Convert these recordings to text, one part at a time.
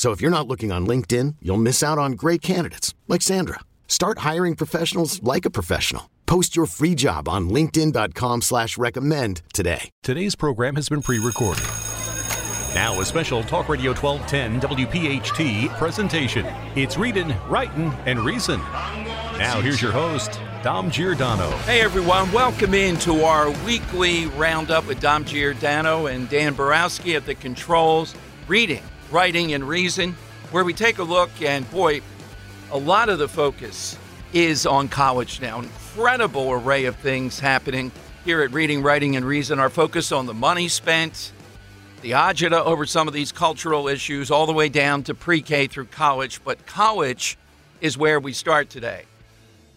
So if you're not looking on LinkedIn, you'll miss out on great candidates like Sandra. Start hiring professionals like a professional. Post your free job on LinkedIn.com slash recommend today. Today's program has been pre-recorded. Now a special Talk Radio 1210 WPHT presentation. It's reading, writing, and reason. Now here's your host, Dom Giordano. Hey everyone, welcome into our weekly roundup with Dom Giordano and Dan Borowski at the controls. Reading, Writing and Reason, where we take a look, and boy, a lot of the focus is on college now. Incredible array of things happening here at Reading, Writing, and Reason. Our focus on the money spent, the agita over some of these cultural issues, all the way down to pre K through college. But college is where we start today.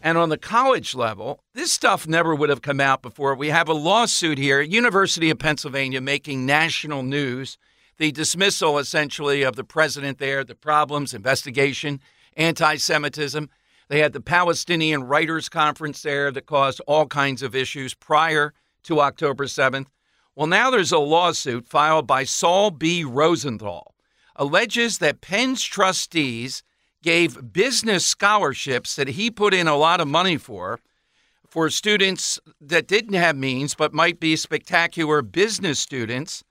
And on the college level, this stuff never would have come out before. We have a lawsuit here University of Pennsylvania making national news the dismissal essentially of the president there, the problems, investigation, anti Semitism. They had the Palestinian Writers Conference there that caused all kinds of issues prior to October 7th. Well, now there's a lawsuit filed by Saul B. Rosenthal, alleges that Penn's trustees gave business scholarships that he put in a lot of money for for students that didn't have means but might be spectacular business students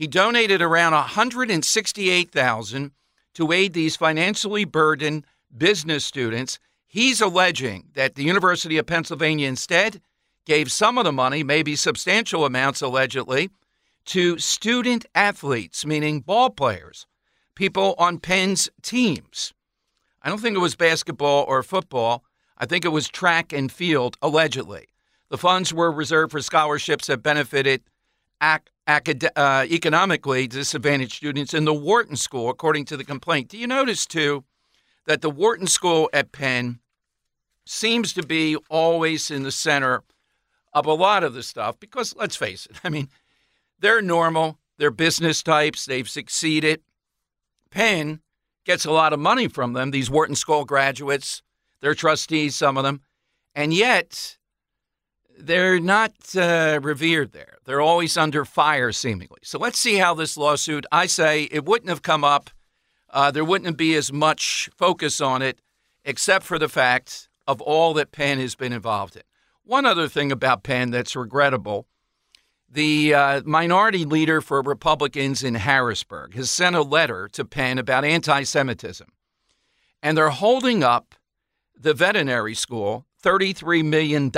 he donated around 168,000 to aid these financially burdened business students. He's alleging that the University of Pennsylvania instead gave some of the money, maybe substantial amounts allegedly, to student athletes, meaning ball players, people on Penn's teams. I don't think it was basketball or football. I think it was track and field, allegedly. The funds were reserved for scholarships that benefited ac- acad- uh, economically disadvantaged students in the Wharton School, according to the complaint. Do you notice, too, that the Wharton School at Penn seems to be always in the center of a lot of the stuff? Because let's face it, I mean, they're normal, they're business types, they've succeeded. Penn gets a lot of money from them, these Wharton School graduates, their trustees, some of them. And yet, they're not uh, revered there. They're always under fire, seemingly. So let's see how this lawsuit. I say it wouldn't have come up. Uh, there wouldn't be as much focus on it, except for the fact of all that Penn has been involved in. One other thing about Penn that's regrettable the uh, minority leader for Republicans in Harrisburg has sent a letter to Penn about anti Semitism. And they're holding up the veterinary school $33 million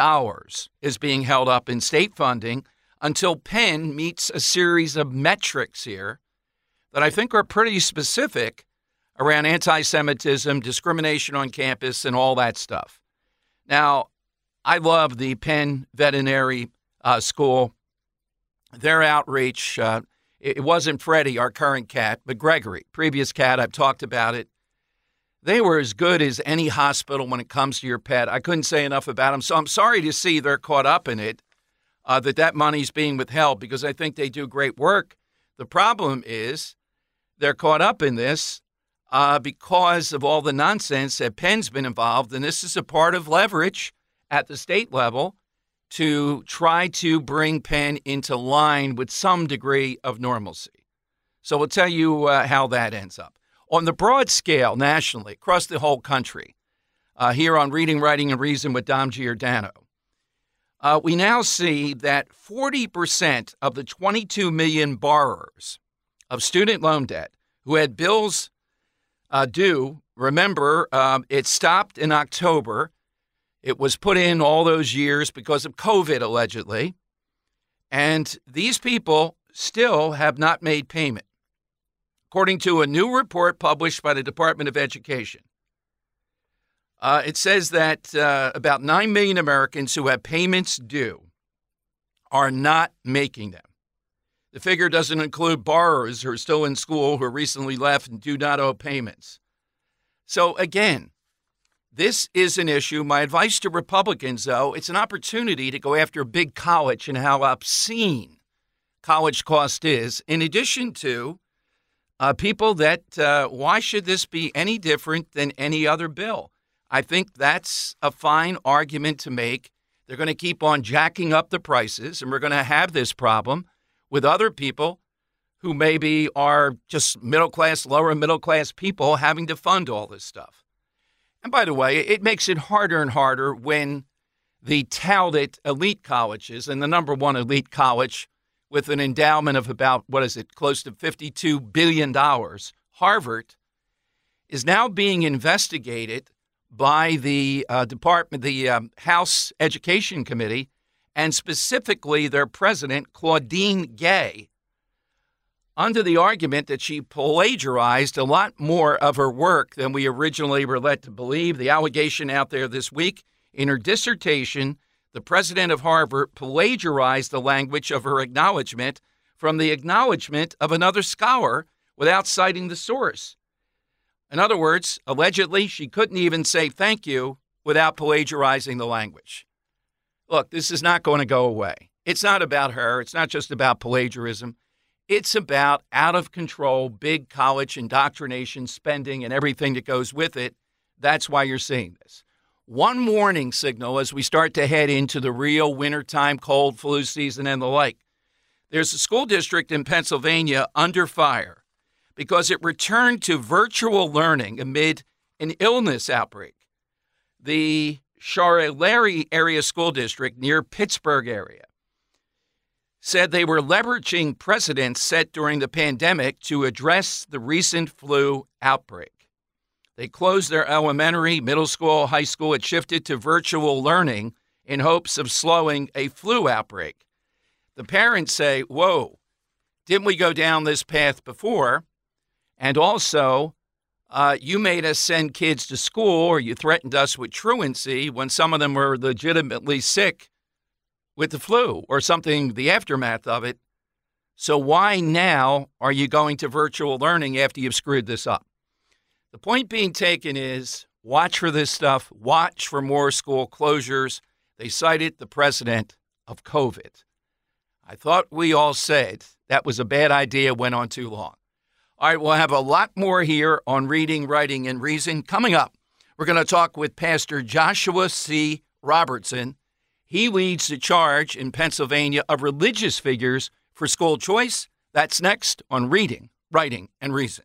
is being held up in state funding until Penn meets a series of metrics here that I think are pretty specific around anti Semitism, discrimination on campus, and all that stuff. Now, I love the Penn Veterinary uh, School. Their outreach, uh, it wasn't Freddie, our current cat, but Gregory, previous cat. I've talked about it they were as good as any hospital when it comes to your pet. I couldn't say enough about them. So I'm sorry to see they're caught up in it, uh, that that money's being withheld because I think they do great work. The problem is they're caught up in this uh, because of all the nonsense that Penn's been involved, and this is a part of leverage at the state level to try to bring Penn into line with some degree of normalcy. So we'll tell you uh, how that ends up on the broad scale nationally across the whole country, uh, here on Reading, Writing, and Reason with Dom Giordano, uh, we now see that 40% of the 22 million borrowers of student loan debt who had bills uh, due remember, um, it stopped in October. It was put in all those years because of COVID, allegedly. And these people still have not made payment, according to a new report published by the Department of Education. Uh, it says that uh, about 9 million Americans who have payments due are not making them. The figure doesn't include borrowers who are still in school who recently left and do not owe payments. So, again, this is an issue. My advice to Republicans, though, it's an opportunity to go after a big college and how obscene college cost is, in addition to uh, people that, uh, why should this be any different than any other bill? I think that's a fine argument to make. They're going to keep on jacking up the prices, and we're going to have this problem with other people who maybe are just middle class, lower middle class people having to fund all this stuff. And by the way, it makes it harder and harder when the touted elite colleges and the number one elite college with an endowment of about, what is it, close to $52 billion, Harvard, is now being investigated by the uh, Department, the um, House Education Committee, and specifically their president, Claudine Gay, under the argument that she plagiarized a lot more of her work than we originally were led to believe. The allegation out there this week in her dissertation, the president of Harvard plagiarized the language of her acknowledgement from the acknowledgement of another scholar without citing the source. In other words, allegedly, she couldn't even say thank you without plagiarizing the language. Look, this is not going to go away. It's not about her. It's not just about plagiarism. It's about out of control, big college indoctrination spending and everything that goes with it. That's why you're seeing this. One warning signal as we start to head into the real wintertime cold flu season and the like. There's a school district in Pennsylvania under fire because it returned to virtual learning amid an illness outbreak. The Larry area school district near Pittsburgh area said they were leveraging precedents set during the pandemic to address the recent flu outbreak. They closed their elementary, middle school, high school. It shifted to virtual learning in hopes of slowing a flu outbreak. The parents say, Whoa, didn't we go down this path before? And also, uh, you made us send kids to school or you threatened us with truancy when some of them were legitimately sick with the flu or something, the aftermath of it. So, why now are you going to virtual learning after you've screwed this up? The point being taken is watch for this stuff, watch for more school closures. They cited the president of COVID. I thought we all said that was a bad idea, went on too long. All right, we'll have a lot more here on reading, writing, and reason. Coming up, we're going to talk with Pastor Joshua C. Robertson. He leads the charge in Pennsylvania of religious figures for school choice. That's next on Reading, Writing, and Reason.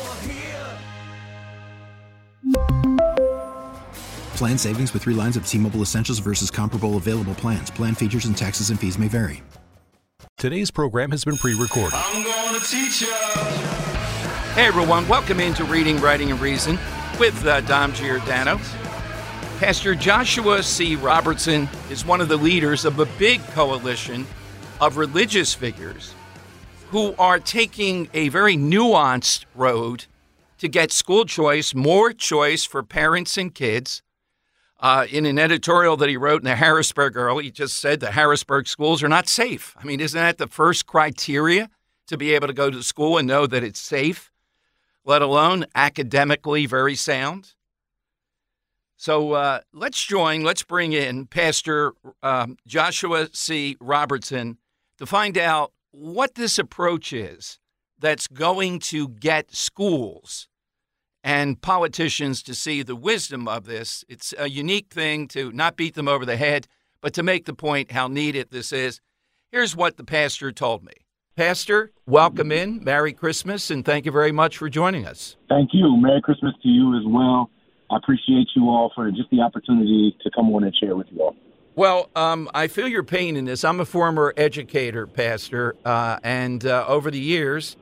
Plan savings with 3 lines of T-Mobile Essentials versus comparable available plans. Plan features and taxes and fees may vary. Today's program has been pre recorded. I'm going to teach you. Hey everyone, welcome into Reading, Writing, and Reason with uh, Dom Giordano. Pastor Joshua C. Robertson is one of the leaders of a big coalition of religious figures who are taking a very nuanced road to get school choice, more choice for parents and kids. Uh, in an editorial that he wrote in the Harrisburg Early, he just said the Harrisburg schools are not safe. I mean, isn't that the first criteria to be able to go to school and know that it's safe, let alone academically very sound? So uh, let's join, let's bring in Pastor um, Joshua C. Robertson to find out what this approach is that's going to get schools and politicians to see the wisdom of this. It's a unique thing to not beat them over the head, but to make the point how needed this is. Here's what the pastor told me. Pastor, welcome in. Merry Christmas, and thank you very much for joining us. Thank you. Merry Christmas to you as well. I appreciate you all for just the opportunity to come on and share with you all. Well, um, I feel your pain in this. I'm a former educator, Pastor, uh, and uh, over the years,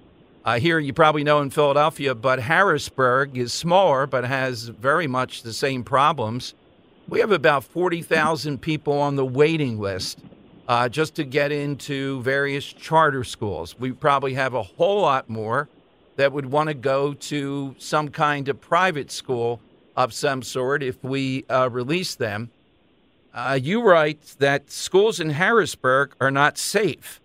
uh, here you probably know in Philadelphia, but Harrisburg is smaller but has very much the same problems. We have about 40,000 people on the waiting list uh, just to get into various charter schools. We probably have a whole lot more that would want to go to some kind of private school of some sort if we uh, release them. Uh, you write that schools in Harrisburg are not safe.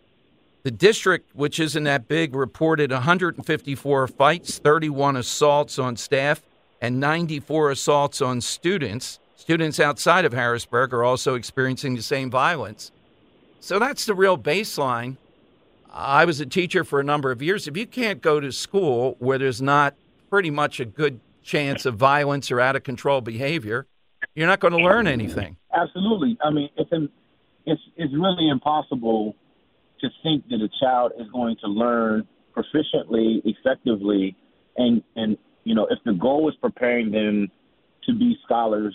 The district, which isn't that big, reported 154 fights, 31 assaults on staff, and 94 assaults on students. Students outside of Harrisburg are also experiencing the same violence. So that's the real baseline. I was a teacher for a number of years. If you can't go to school where there's not pretty much a good chance of violence or out of control behavior, you're not going to learn anything. Absolutely. I mean, it's an, it's it's really impossible to think that a child is going to learn proficiently, effectively, and and you know, if the goal is preparing them to be scholars,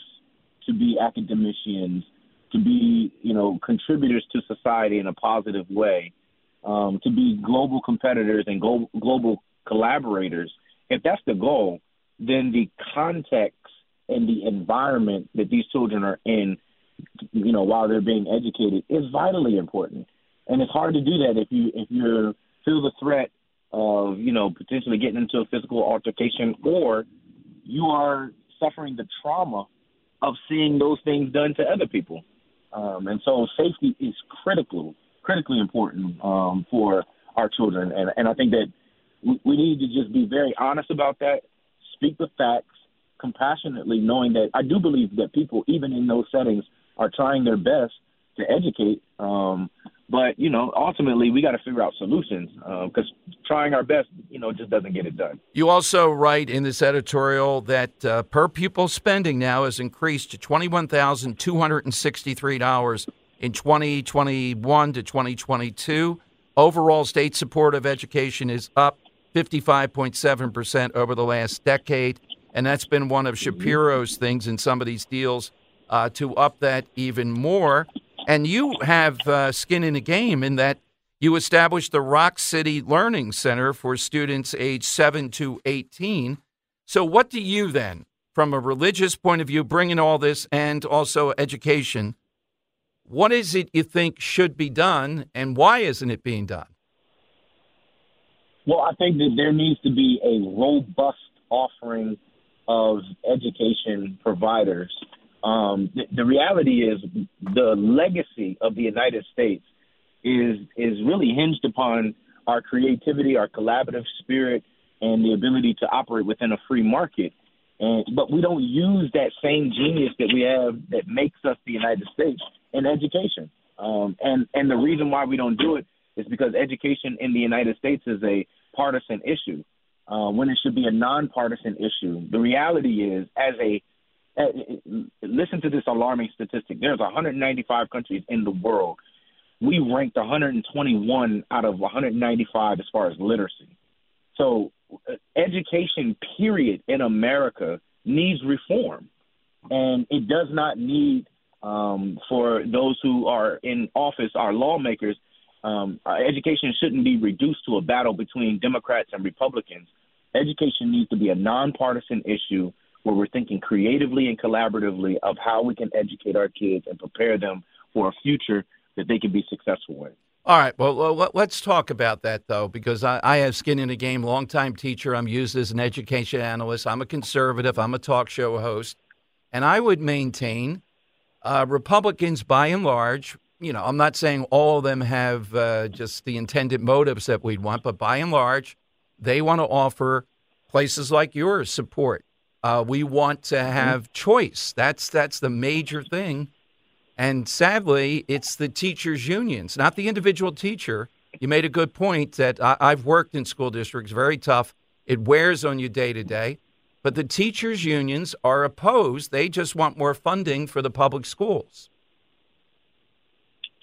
to be academicians, to be you know contributors to society in a positive way, um, to be global competitors and global global collaborators. If that's the goal, then the context and the environment that these children are in, you know, while they're being educated is vitally important. And it's hard to do that if you if you feel the threat of, you know, potentially getting into a physical altercation or you are suffering the trauma of seeing those things done to other people. Um, and so safety is critical, critically important um, for our children. And, and I think that we, we need to just be very honest about that, speak the facts, compassionately, knowing that I do believe that people, even in those settings, are trying their best to educate. Um, but you know, ultimately, we got to figure out solutions because uh, trying our best, you know, just doesn't get it done. You also write in this editorial that uh, per pupil spending now has increased to twenty one thousand two hundred and sixty three dollars in twenty twenty one to twenty twenty two. Overall, state support of education is up 55.7% over the last decade. And that's been one of Shapiro's things in some of these deals uh, to up that even more. And you have uh, skin in the game in that you established the Rock City Learning Center for students age 7 to 18. So, what do you then, from a religious point of view, bring in all this and also education, what is it you think should be done and why isn't it being done? Well, I think that there needs to be a robust offering of education providers. Um, the, the reality is the legacy of the United States is is really hinged upon our creativity, our collaborative spirit, and the ability to operate within a free market. And but we don't use that same genius that we have that makes us the United States in education. Um, and and the reason why we don't do it is because education in the United States is a partisan issue uh, when it should be a nonpartisan issue. The reality is, as a listen to this alarming statistic. There's 195 countries in the world. We ranked 121 out of 195 as far as literacy. So, uh, education, period, in America needs reform, and it does not need um, for those who are in office, our lawmakers, Um, education shouldn't be reduced to a battle between Democrats and Republicans. Education needs to be a nonpartisan issue where we're thinking creatively and collaboratively of how we can educate our kids and prepare them for a future that they can be successful in. All right. Well, let's talk about that, though, because I, I have skin in the game, longtime teacher. I'm used as an education analyst. I'm a conservative. I'm a talk show host. And I would maintain uh, Republicans, by and large, you know, I'm not saying all of them have uh, just the intended motives that we'd want, but by and large, they want to offer places like yours support. Uh, we want to mm-hmm. have choice. That's that's the major thing. And sadly, it's the teachers' unions, not the individual teacher. You made a good point that I, I've worked in school districts, very tough. It wears on you day to day. But the teachers' unions are opposed. They just want more funding for the public schools.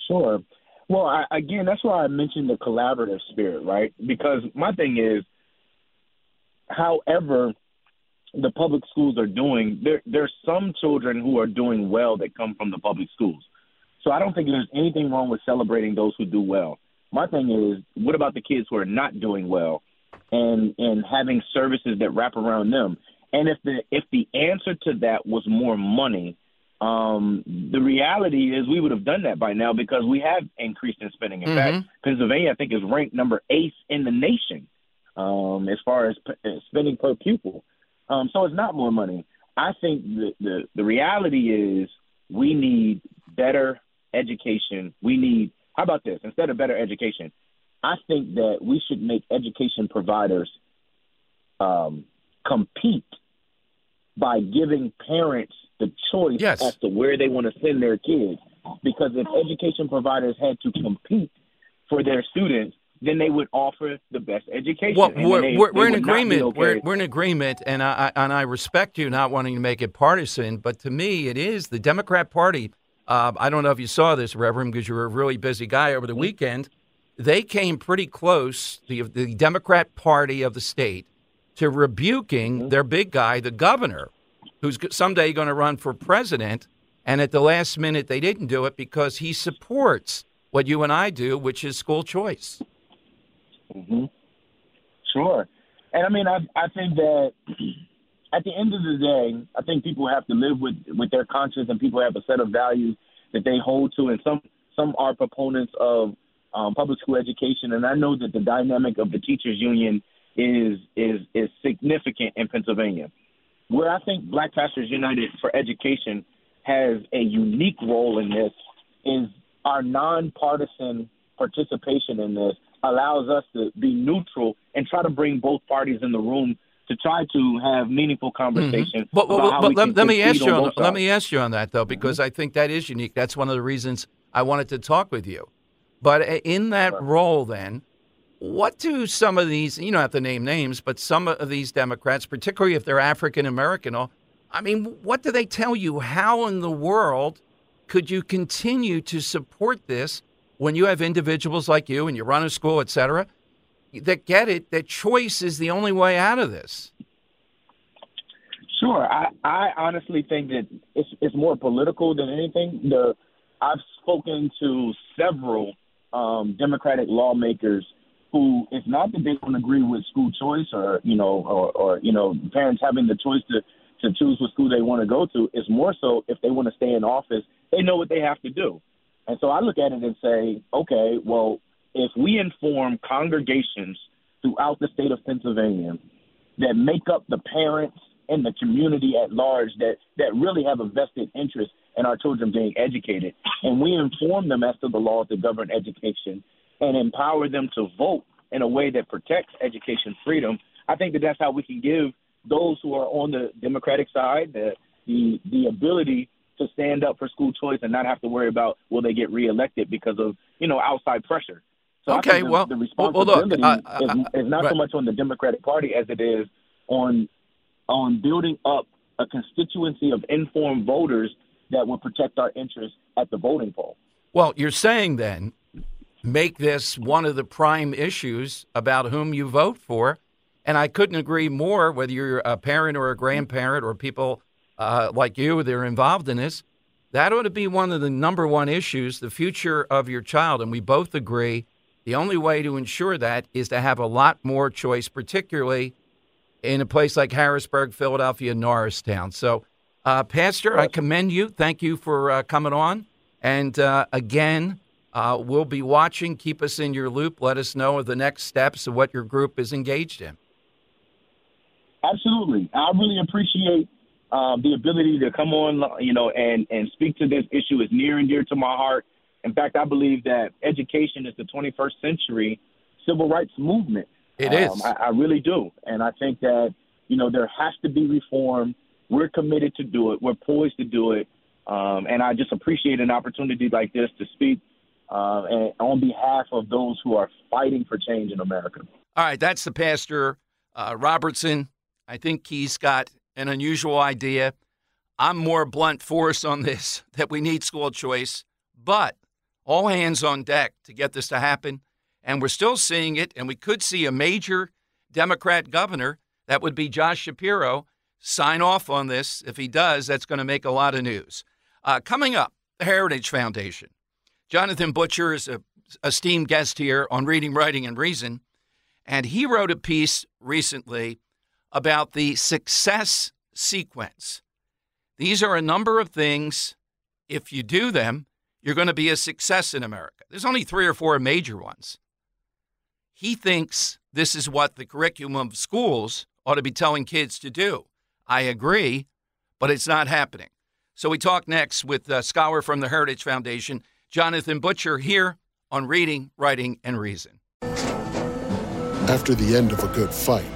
Sure. Well, I, again, that's why I mentioned the collaborative spirit, right? Because my thing is, however, the public schools are doing, there there's some children who are doing well that come from the public schools. So I don't think there's anything wrong with celebrating those who do well. My thing is, what about the kids who are not doing well, and and having services that wrap around them? And if the if the answer to that was more money, um, the reality is we would have done that by now because we have increased in spending. In mm-hmm. fact, Pennsylvania I think is ranked number eight in the nation um, as far as p- spending per pupil. Um, so it's not more money. I think the, the the reality is we need better education. We need how about this? Instead of better education, I think that we should make education providers um, compete by giving parents the choice yes. as to where they want to send their kids. Because if education providers had to compete for their students, then they would offer the best education. Well, we're, they, we're, they we're in agreement. Okay. We're, we're in agreement, and I, I, and I respect you not wanting to make it partisan. But to me, it is the Democrat Party. Uh, I don't know if you saw this, Reverend, because you were a really busy guy over the weekend. They came pretty close, the the Democrat Party of the state, to rebuking mm-hmm. their big guy, the governor, who's someday going to run for president. And at the last minute, they didn't do it because he supports what you and I do, which is school choice. Mm-hmm. Sure. And I mean, I I think that at the end of the day, I think people have to live with with their conscience, and people have a set of values that they hold to. And some some are proponents of um, public school education, and I know that the dynamic of the teachers union is is is significant in Pennsylvania. Where I think Black Pastors United for Education has a unique role in this is our nonpartisan participation in this allows us to be neutral and try to bring both parties in the room to try to have meaningful conversation. Mm-hmm. But, but, but let, let me ask you on, let me ask you on that though, because mm-hmm. I think that is unique. That's one of the reasons I wanted to talk with you. But in that sure. role, then, what do some of these? You don't have to name names, but some of these Democrats, particularly if they're African American, I mean, what do they tell you? How in the world could you continue to support this when you have individuals like you and you run a school, et cetera, that get it that choice is the only way out of this. Sure, I, I honestly think that it's it's more political than anything. The I've spoken to several um, Democratic lawmakers who if not that they don't agree with school choice or you know or, or you know parents having the choice to to choose what school they want to go to. It's more so if they want to stay in office, they know what they have to do. And so I look at it and say, okay, well, if we inform congregations throughout the state of Pennsylvania that make up the parents and the community at large that, that really have a vested interest in our children being educated, and we inform them as to the laws that govern education and empower them to vote in a way that protects education freedom, I think that that's how we can give those who are on the Democratic side the the, the ability to stand up for school choice and not have to worry about will they get reelected because of you know outside pressure. So okay, the, well, the responsibility well, look, uh, is, uh, is, not right. so much on the Democratic Party as it is on on building up a constituency of informed voters that will protect our interests at the voting poll. Well, you're saying then make this one of the prime issues about whom you vote for. And I couldn't agree more, whether you're a parent or a grandparent or people uh, like you that are involved in this, that ought to be one of the number one issues, the future of your child. And we both agree the only way to ensure that is to have a lot more choice, particularly in a place like Harrisburg, Philadelphia, Norristown. So, uh, Pastor, I commend you. Thank you for uh, coming on. And uh, again, uh, we'll be watching. Keep us in your loop. Let us know of the next steps of what your group is engaged in. Absolutely. I really appreciate uh, the ability to come on, you know, and, and speak to this issue is near and dear to my heart. In fact, I believe that education is the 21st century civil rights movement. It is. Um, I, I really do. And I think that, you know, there has to be reform. We're committed to do it. We're poised to do it. Um, and I just appreciate an opportunity like this to speak uh, and on behalf of those who are fighting for change in America. All right, that's the pastor, uh, Robertson. I think he's got an unusual idea. I'm more blunt force on this that we need school choice, but all hands on deck to get this to happen. And we're still seeing it, and we could see a major Democrat governor, that would be Josh Shapiro, sign off on this. If he does, that's going to make a lot of news. Uh, coming up, the Heritage Foundation. Jonathan Butcher is a esteemed guest here on Reading, Writing, and Reason, and he wrote a piece recently about the success sequence. These are a number of things. If you do them, you're going to be a success in America. There's only three or four major ones. He thinks this is what the curriculum of schools ought to be telling kids to do. I agree, but it's not happening. So we talk next with a scholar from the Heritage Foundation, Jonathan Butcher, here on Reading, Writing, and Reason. After the end of a good fight,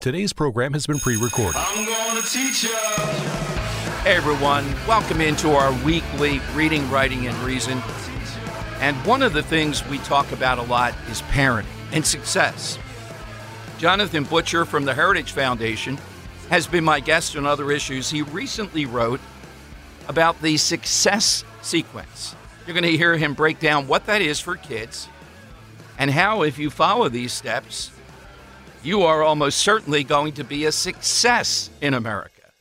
Today's program has been pre recorded. I'm going to teach you. Hey everyone, welcome into our weekly Reading, Writing, and Reason. And one of the things we talk about a lot is parenting and success. Jonathan Butcher from the Heritage Foundation has been my guest on other issues. He recently wrote about the success sequence. You're going to hear him break down what that is for kids and how, if you follow these steps, you are almost certainly going to be a success in America.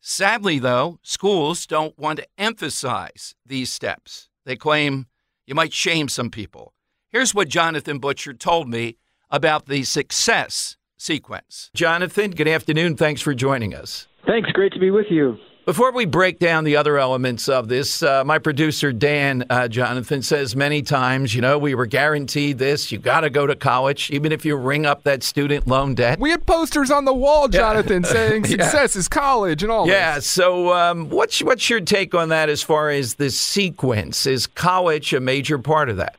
Sadly, though, schools don't want to emphasize these steps. They claim you might shame some people. Here's what Jonathan Butcher told me about the success sequence. Jonathan, good afternoon. Thanks for joining us. Thanks. Great to be with you. Before we break down the other elements of this, uh, my producer Dan uh, Jonathan says many times, you know, we were guaranteed this. You got to go to college, even if you ring up that student loan debt. We had posters on the wall, Jonathan, yeah. saying success yeah. is college and all. That. Yeah. This. So, um, what's what's your take on that? As far as the sequence, is college a major part of that?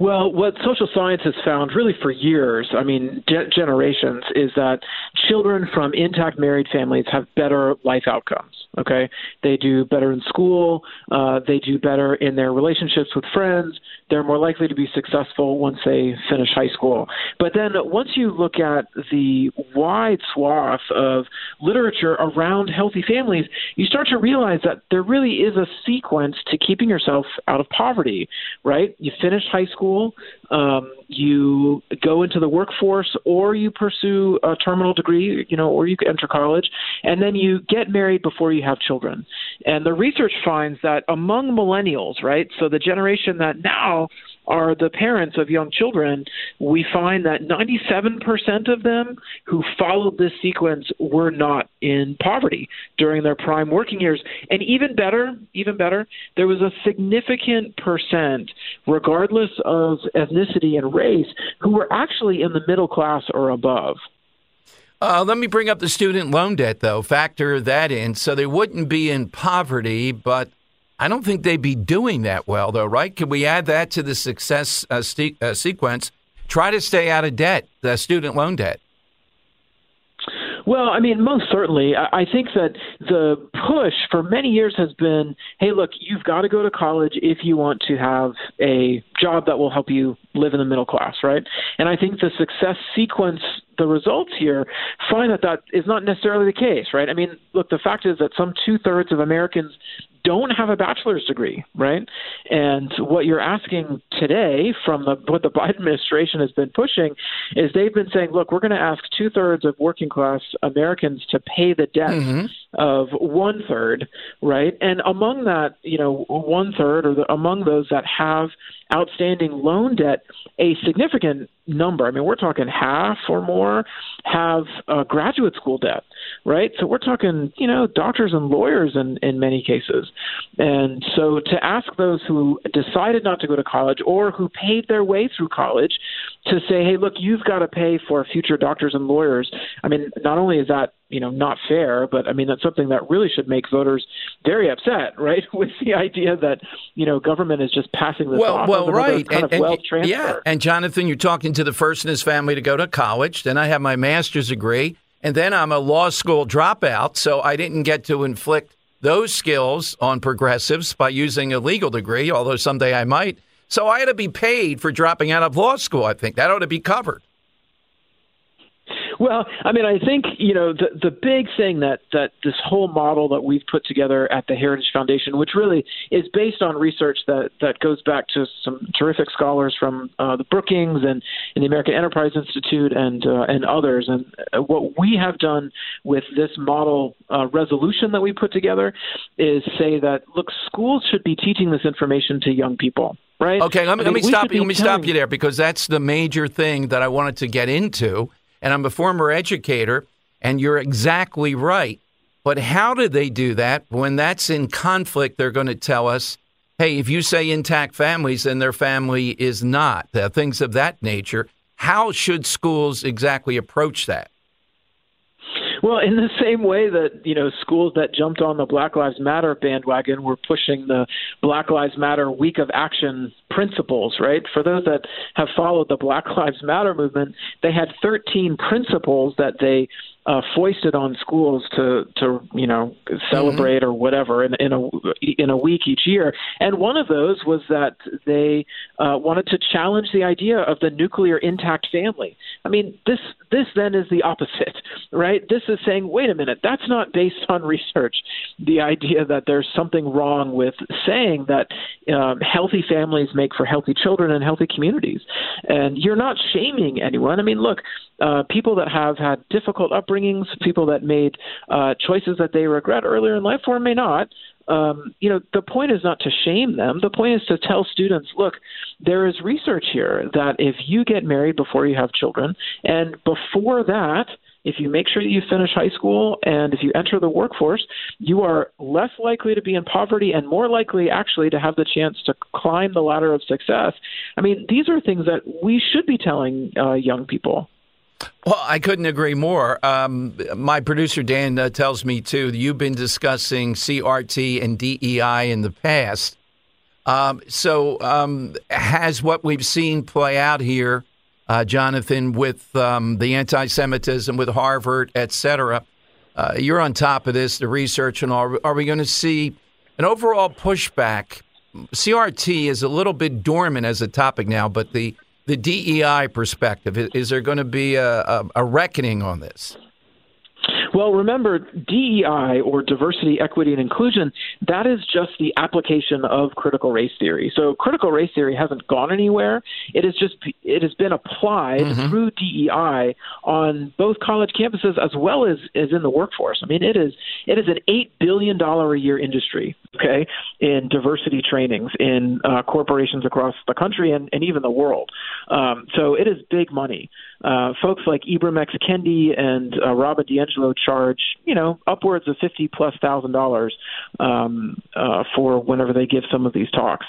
Well, what social science has found really for years, I mean, ge- generations, is that children from intact married families have better life outcomes. Okay, they do better in school. Uh, they do better in their relationships with friends. They're more likely to be successful once they finish high school. But then once you look at the wide swath of literature around healthy families, you start to realize that there really is a sequence to keeping yourself out of poverty. Right? You finish high school. Um, you go into the workforce or you pursue a terminal degree, you know, or you enter college, and then you get married before you have children. And the research finds that among millennials, right, so the generation that are the parents of young children, we find that 97% of them who followed this sequence were not in poverty during their prime working years. And even better, even better, there was a significant percent, regardless of ethnicity and race, who were actually in the middle class or above. Uh, let me bring up the student loan debt, though. Factor that in. So they wouldn't be in poverty, but I don't think they'd be doing that well, though, right? Can we add that to the success uh, st- uh, sequence? Try to stay out of debt, the student loan debt. Well, I mean, most certainly. I think that the push for many years has been hey, look, you've got to go to college if you want to have a job that will help you live in the middle class, right? And I think the success sequence the results here find that that is not necessarily the case, right? I mean, look, the fact is that some two thirds of Americans don't have a bachelor's degree, right? And what you're asking today from the, what the Biden administration has been pushing is they've been saying, look, we're going to ask two thirds of working class Americans to pay the debt mm-hmm. Of one third, right? And among that, you know, one third or the, among those that have outstanding loan debt, a significant number. I mean, we're talking half or more have uh, graduate school debt, right? So we're talking, you know, doctors and lawyers in, in many cases. And so to ask those who decided not to go to college or who paid their way through college to say, hey, look, you've got to pay for future doctors and lawyers. I mean, not only is that you know not fair, but I mean that's something that really should make voters very upset, right? With the idea that you know government is just passing this well, off well, right, kind and, of wealth and, transfer. Yeah, and Jonathan, you're talking to the first in his family to go to college. Then I have my master's degree, and then I'm a law school dropout, so I didn't get to inflict those skills on progressives by using a legal degree, although someday I might. So I had to be paid for dropping out of law school. I think that ought to be covered. Well, I mean, I think you know the the big thing that that this whole model that we've put together at the Heritage Foundation, which really is based on research that that goes back to some terrific scholars from uh, the Brookings and, and the American Enterprise Institute and uh, and others, and uh, what we have done with this model uh, resolution that we put together is say that look, schools should be teaching this information to young people right? Okay, let me, I mean, let me stop you. Let me stop you there because that's the major thing that I wanted to get into and I'm a former educator, and you're exactly right. But how do they do that when that's in conflict? They're going to tell us, hey, if you say intact families, then their family is not, uh, things of that nature. How should schools exactly approach that? Well, in the same way that you know schools that jumped on the Black Lives Matter bandwagon were pushing the Black Lives Matter Week of Action principles, right? For those that have followed the Black Lives Matter movement, they had 13 principles that they uh, foisted on schools to to you know celebrate mm-hmm. or whatever in, in a in a week each year. And one of those was that they uh, wanted to challenge the idea of the nuclear intact family. I mean, this this then is the opposite, right? This is saying, wait a minute, that's not based on research. The idea that there's something wrong with saying that um, healthy families make for healthy children and healthy communities, and you're not shaming anyone. I mean, look, uh, people that have had difficult upbringings, people that made uh, choices that they regret earlier in life or may not. Um, you know, the point is not to shame them. The point is to tell students, look, there is research here that if you get married before you have children, and before that, if you make sure that you finish high school and if you enter the workforce, you are less likely to be in poverty and more likely actually to have the chance to climb the ladder of success. I mean, these are things that we should be telling uh, young people. Well, I couldn't agree more. Um, my producer Dan uh, tells me too. You've been discussing CRT and DEI in the past. Um, so, um, has what we've seen play out here, uh, Jonathan, with um, the anti-Semitism, with Harvard, et cetera? Uh, you're on top of this, the research and all. Are we going to see an overall pushback? CRT is a little bit dormant as a topic now, but the the DEI perspective? Is there going to be a, a, a reckoning on this? Well, remember, DEI or diversity, equity, and inclusion, that is just the application of critical race theory. So critical race theory hasn't gone anywhere. It is just it has been applied mm-hmm. through DEI on both college campuses as well as, as in the workforce. I mean, it is it is an eight billion dollar a year industry, okay, in diversity trainings in uh, corporations across the country and, and even the world. Um, so it is big money. Uh, folks like Ibram X. Kendi and uh, Robin DiAngelo charge, you know, upwards of fifty plus thousand dollars um, uh, for whenever they give some of these talks.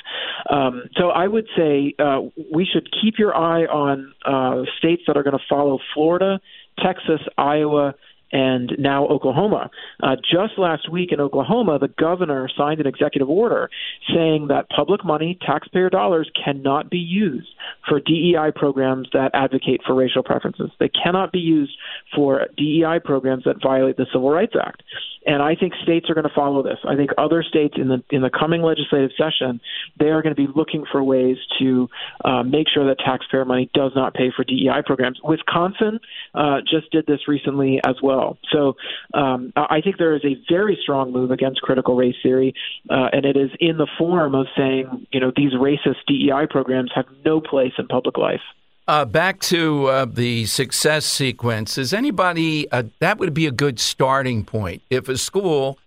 Um, so I would say uh, we should keep your eye on uh, states that are going to follow Florida, Texas, Iowa, and now Oklahoma. Uh, just last week in Oklahoma, the governor signed an executive order saying that public money, taxpayer dollars, cannot be used for DEI programs that advocate for racial preferences. They cannot be used for DEI programs that violate the Civil Rights Act. And I think states are going to follow this. I think other states in the in the coming legislative session, they are going to be looking for ways to uh, make sure that taxpayer money does not pay for DEI programs. Wisconsin uh, just did this recently as well. So um, I think there is a very strong move against critical race theory, uh, and it is in the form of saying, you know, these racist DEI programs have no place in public life. Uh, back to uh, the success sequence. Is anybody uh, that would be a good starting point if a school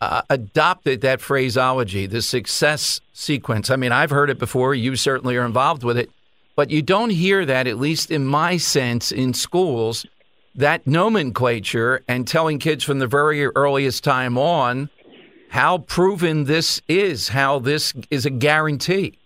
uh, adopted that phraseology, the success sequence? I mean, I've heard it before. You certainly are involved with it, but you don't hear that, at least in my sense, in schools. That nomenclature and telling kids from the very earliest time on how proven this is, how this is a guarantee.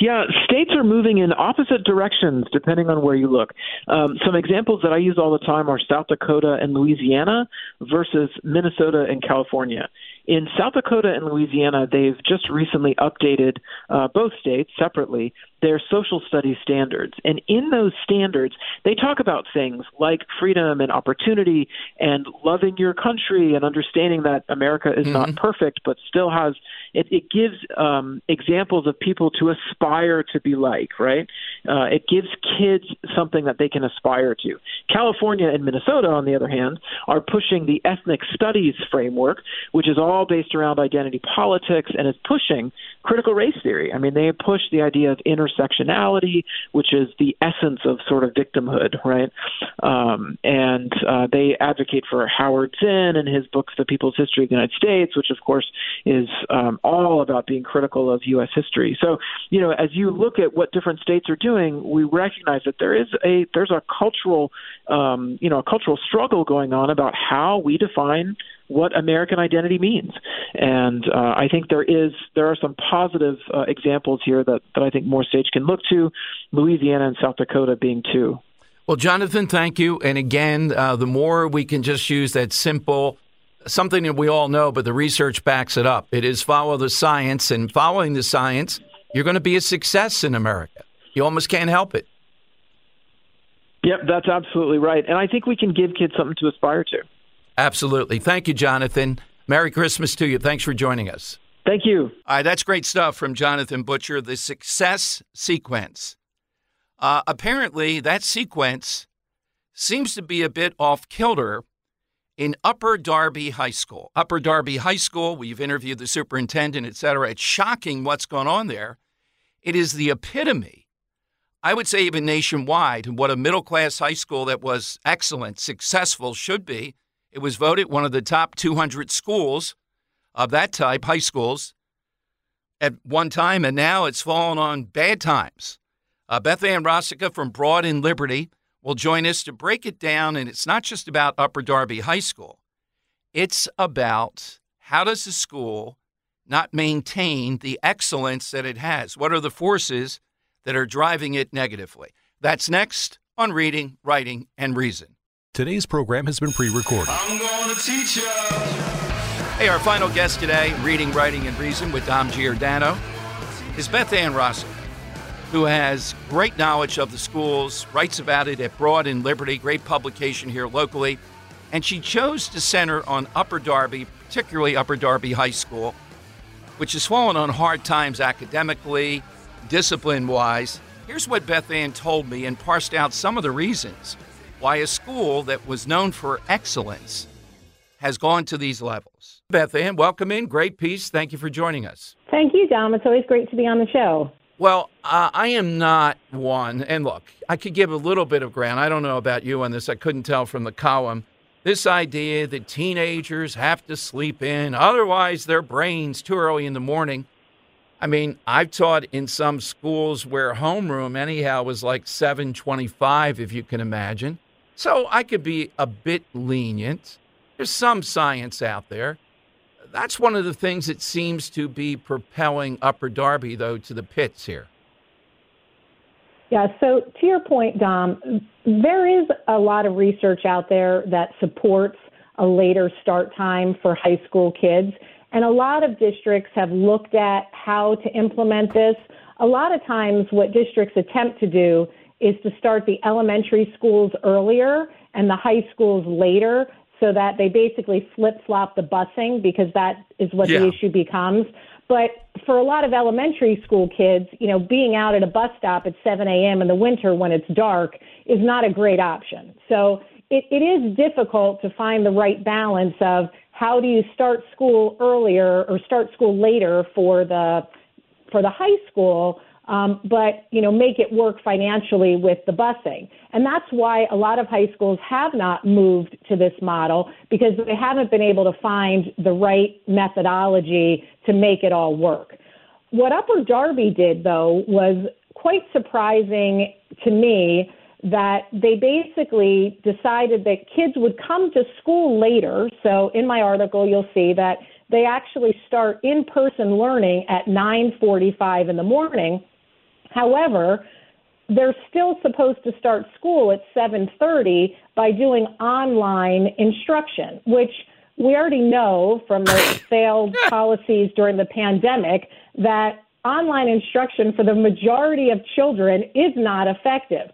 Yeah, states are moving in opposite directions depending on where you look. Um, some examples that I use all the time are South Dakota and Louisiana versus Minnesota and California. In South Dakota and Louisiana, they've just recently updated uh, both states separately their social studies standards. And in those standards, they talk about things like freedom and opportunity and loving your country and understanding that America is mm-hmm. not perfect, but still has it, it gives um, examples of people to aspire to be like, right? Uh, it gives kids something that they can aspire to. California and Minnesota, on the other hand, are pushing the ethnic studies framework, which is all based around identity politics and is pushing critical race theory. I mean, they push the idea of intersectionality, which is the essence of sort of victimhood, right? Um, and uh, they advocate for Howard Zinn and his books, The People's History of the United States, which of course is um, all about being critical of U.S. history. So, you know, as you look at what different states are doing, we recognize that there is a there's a cultural, um, you know, a cultural struggle going on about how we define what American identity means. And uh, I think there is there are some positive uh, examples here that, that I think more states can look to, Louisiana and South Dakota being two. Well, Jonathan, thank you. And again, uh, the more we can just use that simple, something that we all know, but the research backs it up. It is follow the science, and following the science, you're going to be a success in America. You almost can't help it. Yep, that's absolutely right. And I think we can give kids something to aspire to. Absolutely. Thank you, Jonathan. Merry Christmas to you. Thanks for joining us. Thank you. All right, that's great stuff from Jonathan Butcher, the success sequence. Uh, apparently, that sequence seems to be a bit off kilter in Upper Darby High School. Upper Darby High School, we've interviewed the superintendent, et cetera. It's shocking what's going on there. It is the epitome, I would say, even nationwide, what a middle class high school that was excellent, successful should be. It was voted one of the top 200 schools of that type, high schools, at one time, and now it's fallen on bad times. Uh, Beth Ann Rosica from Broad and Liberty will join us to break it down, and it's not just about Upper Darby High School. It's about how does the school not maintain the excellence that it has? What are the forces that are driving it negatively? That's next on Reading, Writing, and Reason. Today's program has been pre recorded. I'm going to teach you. Hey, our final guest today, Reading, Writing, and Reason with Dom Giordano, is Beth Ann Rosica, who has great knowledge of the schools, writes about it at Broad and Liberty, great publication here locally. And she chose to center on Upper Darby, particularly Upper Darby High School, which has fallen on hard times academically, discipline wise. Here's what Beth Ann told me and parsed out some of the reasons why a school that was known for excellence has gone to these levels. Beth Ann, welcome in. Great piece. Thank you for joining us. Thank you, Dom. It's always great to be on the show. Well, uh, I am not one, and look, I could give a little bit of ground. I don't know about you on this. I couldn't tell from the column. This idea that teenagers have to sleep in, otherwise their brains too early in the morning. I mean, I've taught in some schools where homeroom anyhow was like 725 if you can imagine. So I could be a bit lenient. There's some science out there. That's one of the things that seems to be propelling Upper Darby, though, to the pits here. Yeah, so to your point, Dom, there is a lot of research out there that supports a later start time for high school kids. And a lot of districts have looked at how to implement this. A lot of times, what districts attempt to do is to start the elementary schools earlier and the high schools later so that they basically flip flop the busing because that is what yeah. the issue becomes. But for a lot of elementary school kids, you know, being out at a bus stop at 7 a.m. in the winter when it's dark is not a great option. So it, it is difficult to find the right balance of how do you start school earlier or start school later for the for the high school um, but you know make it work financially with the busing. And that's why a lot of high schools have not moved to this model because they haven't been able to find the right methodology to make it all work. What Upper Darby did though was quite surprising to me that they basically decided that kids would come to school later. So in my article, you'll see that they actually start in-person learning at 9:45 in the morning However, they're still supposed to start school at 7:30 by doing online instruction, which we already know from the failed policies during the pandemic that online instruction for the majority of children is not effective.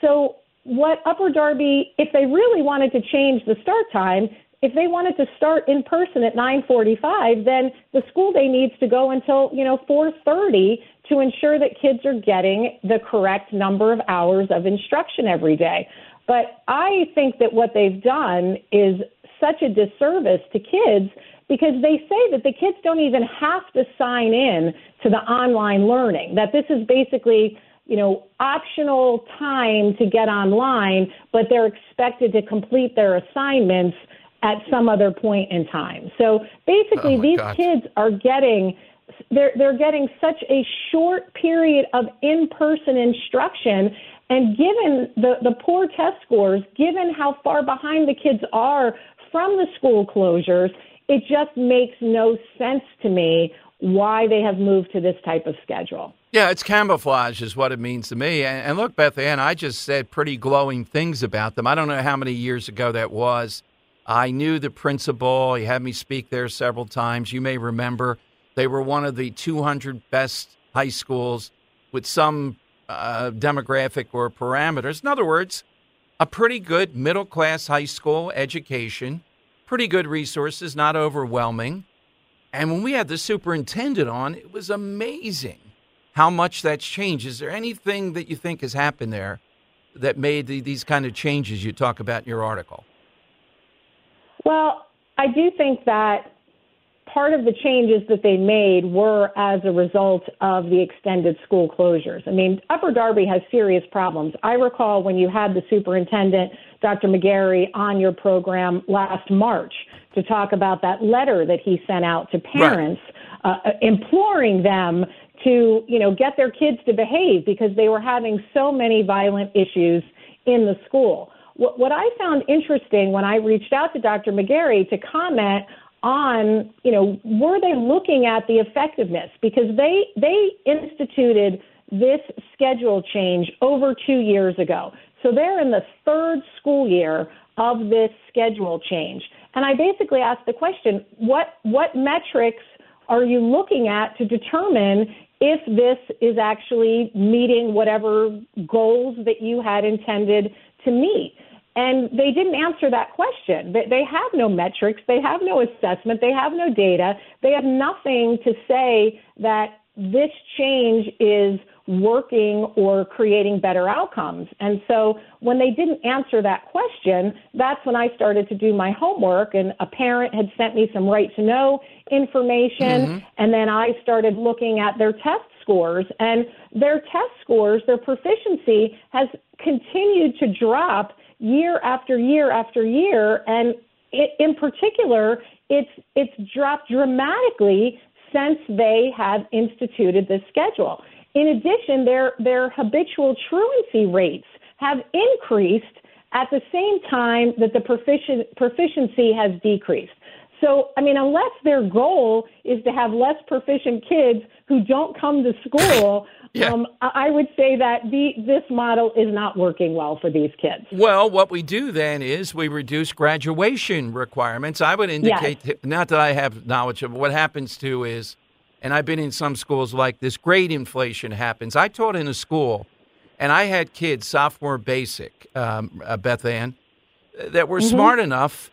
So what Upper Darby, if they really wanted to change the start time, if they wanted to start in person at 9:45, then the school day needs to go until, you know, 4:30 to ensure that kids are getting the correct number of hours of instruction every day. But I think that what they've done is such a disservice to kids because they say that the kids don't even have to sign in to the online learning, that this is basically you know, optional time to get online, but they're expected to complete their assignments at some other point in time. So basically, oh these God. kids are getting they're they're getting such a short period of in-person instruction and given the the poor test scores given how far behind the kids are from the school closures it just makes no sense to me why they have moved to this type of schedule yeah, it's camouflage, is what it means to me. And, and look, Beth Ann, I just said pretty glowing things about them. I don't know how many years ago that was. I knew the principal. He had me speak there several times. You may remember they were one of the 200 best high schools with some uh, demographic or parameters. In other words, a pretty good middle class high school education, pretty good resources, not overwhelming. And when we had the superintendent on, it was amazing how much that's changed. Is there anything that you think has happened there that made the, these kind of changes you talk about in your article? Well, I do think that part of the changes that they made were as a result of the extended school closures. I mean, Upper Darby has serious problems. I recall when you had the superintendent, Dr. McGarry, on your program last March to talk about that letter that he sent out to parents, right. uh, imploring them to, you know, get their kids to behave because they were having so many violent issues in the school. What, what I found interesting when I reached out to Dr. McGarry to comment on, you know, were they looking at the effectiveness? Because they they instituted this schedule change over two years ago. So they're in the third school year of this schedule change. And I basically asked the question, what what metrics are you looking at to determine if this is actually meeting whatever goals that you had intended to me? And they didn't answer that question. They have no metrics, they have no assessment, they have no data, they have nothing to say that this change is working or creating better outcomes. And so when they didn't answer that question, that's when I started to do my homework. And a parent had sent me some right to know information. Mm-hmm. And then I started looking at their test scores. And their test scores, their proficiency has continued to drop year after year after year. And it, in particular, it's, it's dropped dramatically since they have instituted this schedule. In addition, their, their habitual truancy rates have increased at the same time that the proficien- proficiency has decreased. So, I mean, unless their goal is to have less proficient kids who don't come to school, yeah. um, I would say that the, this model is not working well for these kids. Well, what we do then is we reduce graduation requirements. I would indicate, yes. not that I have knowledge of what happens to is and I've been in some schools like this, grade inflation happens. I taught in a school, and I had kids, sophomore basic, um, uh, Beth Ann, that were mm-hmm. smart enough,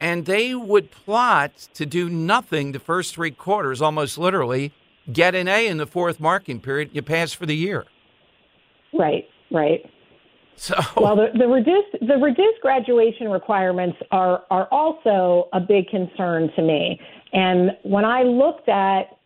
and they would plot to do nothing the first three quarters, almost literally, get an A in the fourth marking period, you pass for the year. Right, right. So well, the, the reduced the reduced graduation requirements are are also a big concern to me. And when I looked at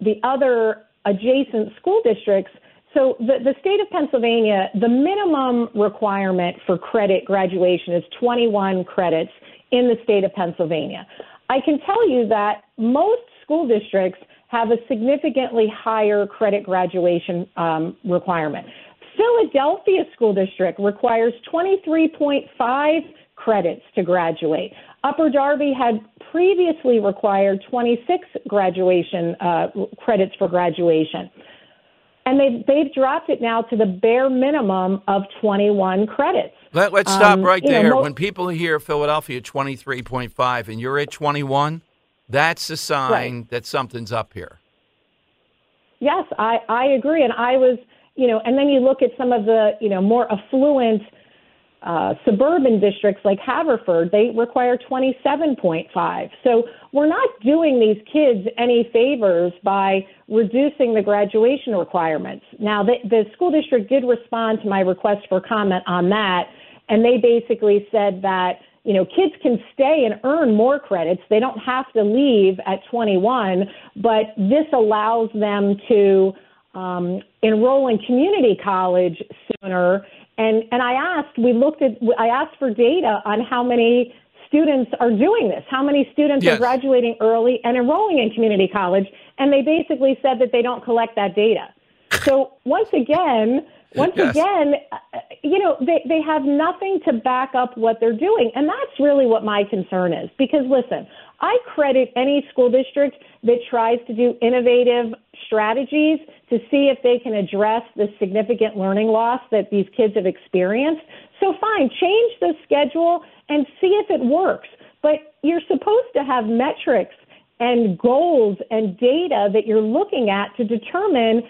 the other adjacent school districts. So the, the state of Pennsylvania, the minimum requirement for credit graduation is 21 credits in the state of Pennsylvania. I can tell you that most school districts have a significantly higher credit graduation um, requirement. Philadelphia School District requires 23.5 credits to graduate. Upper Darby had previously required 26 graduation uh, credits for graduation. And they've, they've dropped it now to the bare minimum of 21 credits. Let, us stop um, right there. Know, when people hear Philadelphia 23.5 and you're at 21, that's a sign right. that something's up here. Yes, I, I agree. And I was, you know, and then you look at some of the, you know, more affluent uh, suburban districts like Haverford, they require 27.5. So we're not doing these kids any favors by reducing the graduation requirements. Now, the, the school district did respond to my request for comment on that, and they basically said that you know, kids can stay and earn more credits. They don't have to leave at 21, but this allows them to um, enroll in community college sooner and, and I asked, we looked at, I asked for data on how many students are doing this, how many students yes. are graduating early and enrolling in community college. And they basically said that they don't collect that data. So once again, once yes. again, uh, you know, they, they have nothing to back up what they're doing. And that's really what my concern is. Because listen, I credit any school district that tries to do innovative strategies to see if they can address the significant learning loss that these kids have experienced. So, fine, change the schedule and see if it works. But you're supposed to have metrics and goals and data that you're looking at to determine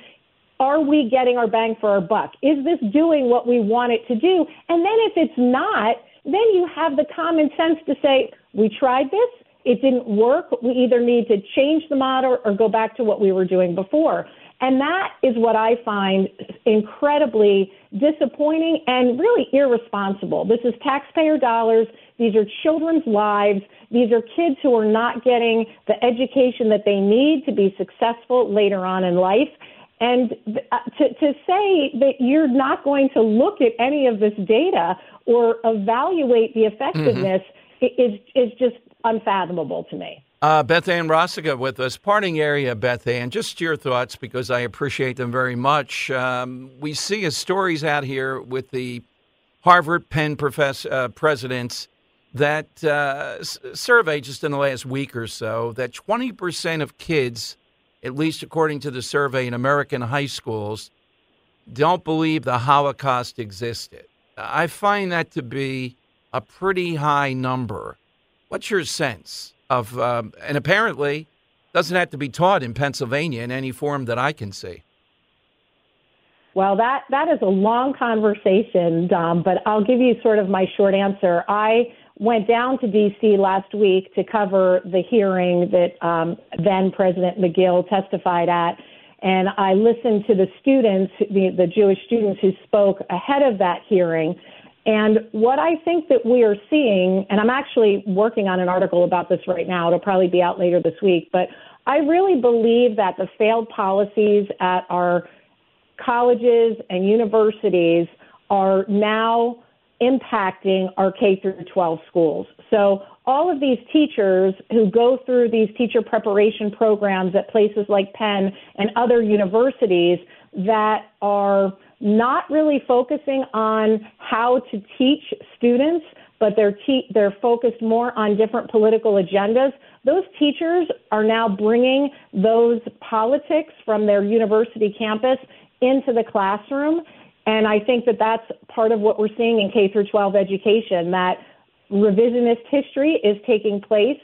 are we getting our bang for our buck? Is this doing what we want it to do? And then if it's not, then you have the common sense to say, we tried this, it didn't work. We either need to change the model or go back to what we were doing before. And that is what I find incredibly disappointing and really irresponsible. This is taxpayer dollars. These are children's lives. These are kids who are not getting the education that they need to be successful later on in life. And uh, to, to say that you're not going to look at any of this data or evaluate the effectiveness mm-hmm. is, is just unfathomable to me. Uh, Beth Ann Rosica with us. Parting area, Beth Ann, just your thoughts because I appreciate them very much. Um, we see as stories out here with the Harvard Penn professor, uh, presidents that uh, s- survey just in the last week or so that 20% of kids, at least according to the survey in American high schools, don't believe the Holocaust existed. I find that to be a pretty high number. What's your sense of, um, and apparently doesn't have to be taught in Pennsylvania in any form that I can see? Well, that, that is a long conversation, Dom, but I'll give you sort of my short answer. I went down to D.C. last week to cover the hearing that um, then President Magill testified at. And I listened to the students, the, the Jewish students who spoke ahead of that hearing. And what I think that we are seeing, and I'm actually working on an article about this right now, it'll probably be out later this week, but I really believe that the failed policies at our colleges and universities are now impacting our K through 12 schools. So all of these teachers who go through these teacher preparation programs at places like Penn and other universities that are not really focusing on how to teach students, but they're te- they're focused more on different political agendas. Those teachers are now bringing those politics from their university campus into the classroom, and I think that that's part of what we're seeing in K through 12 education that revisionist history is taking place,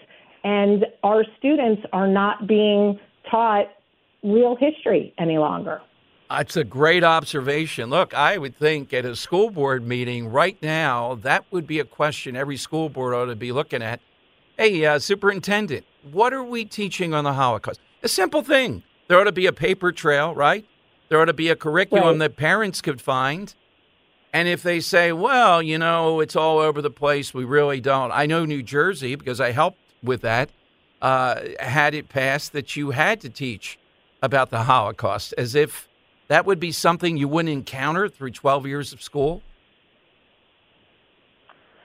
and our students are not being taught real history any longer. That's a great observation. Look, I would think at a school board meeting right now, that would be a question every school board ought to be looking at. Hey, uh, superintendent, what are we teaching on the Holocaust? A simple thing. There ought to be a paper trail, right? There ought to be a curriculum right. that parents could find. And if they say, well, you know, it's all over the place, we really don't. I know New Jersey, because I helped with that, uh, had it passed that you had to teach about the Holocaust as if that would be something you wouldn't encounter through 12 years of school?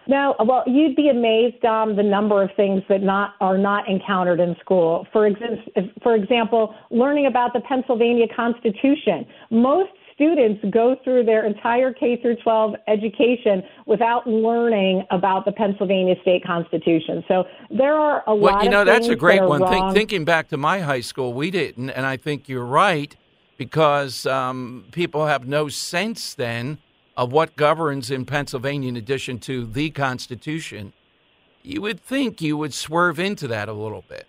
No, well, you'd be amazed, Dom, the number of things that not are not encountered in school. For, ex- for example, learning about the Pennsylvania Constitution. Most students go through their entire K through 12 education without learning about the Pennsylvania State Constitution. So there are a lot. well, lot. You know, that's a great that one. Think, thinking back to my high school, we didn't, and I think you're right because um, people have no sense then of what governs in Pennsylvania in addition to the Constitution. You would think you would swerve into that a little bit.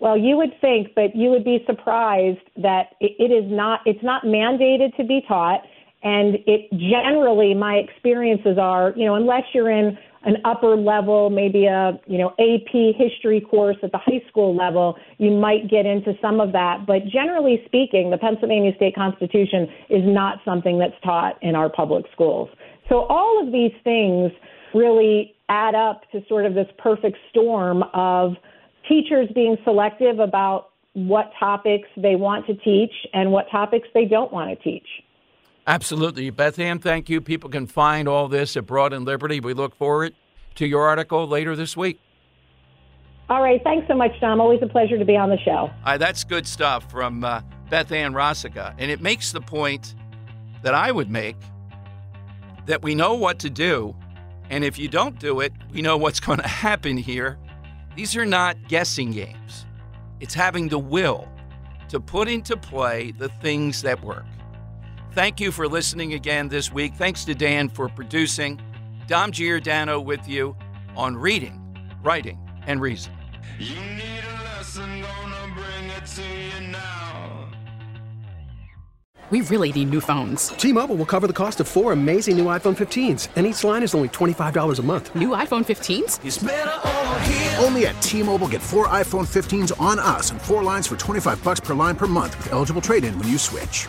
Well, you would think, but you would be surprised that it is not. It's not mandated to be taught, and it generally, my experiences are, you know, unless you're in an upper level, maybe a you know AP history course at the high school level, you might get into some of that. But generally speaking, the Pennsylvania State Constitution is not something that's taught in our public schools. So all of these things really add up to sort of this perfect storm of teachers being selective about what topics they want to teach and what topics they don't want to teach. Absolutely. Beth Ann, thank you. People can find all this at Broad and Liberty. We look forward to your article later this week. All right. Thanks so much, Dom. Always a pleasure to be on the show. Uh, that's good stuff from uh, Beth Ann Rosica. And it makes the point that I would make that we know what to do. And if you don't do it, we know what's going to happen here. These are not guessing games, it's having the will to put into play the things that work. Thank you for listening again this week. Thanks to Dan for producing. Dom Giordano with you on reading, writing, and reason. We really need new phones. T-Mobile will cover the cost of four amazing new iPhone 15s, and each line is only $25 a month. New iPhone 15s? Only at T-Mobile get four iPhone 15s on us and four lines for 25 bucks per line per month with eligible trade-in when you switch.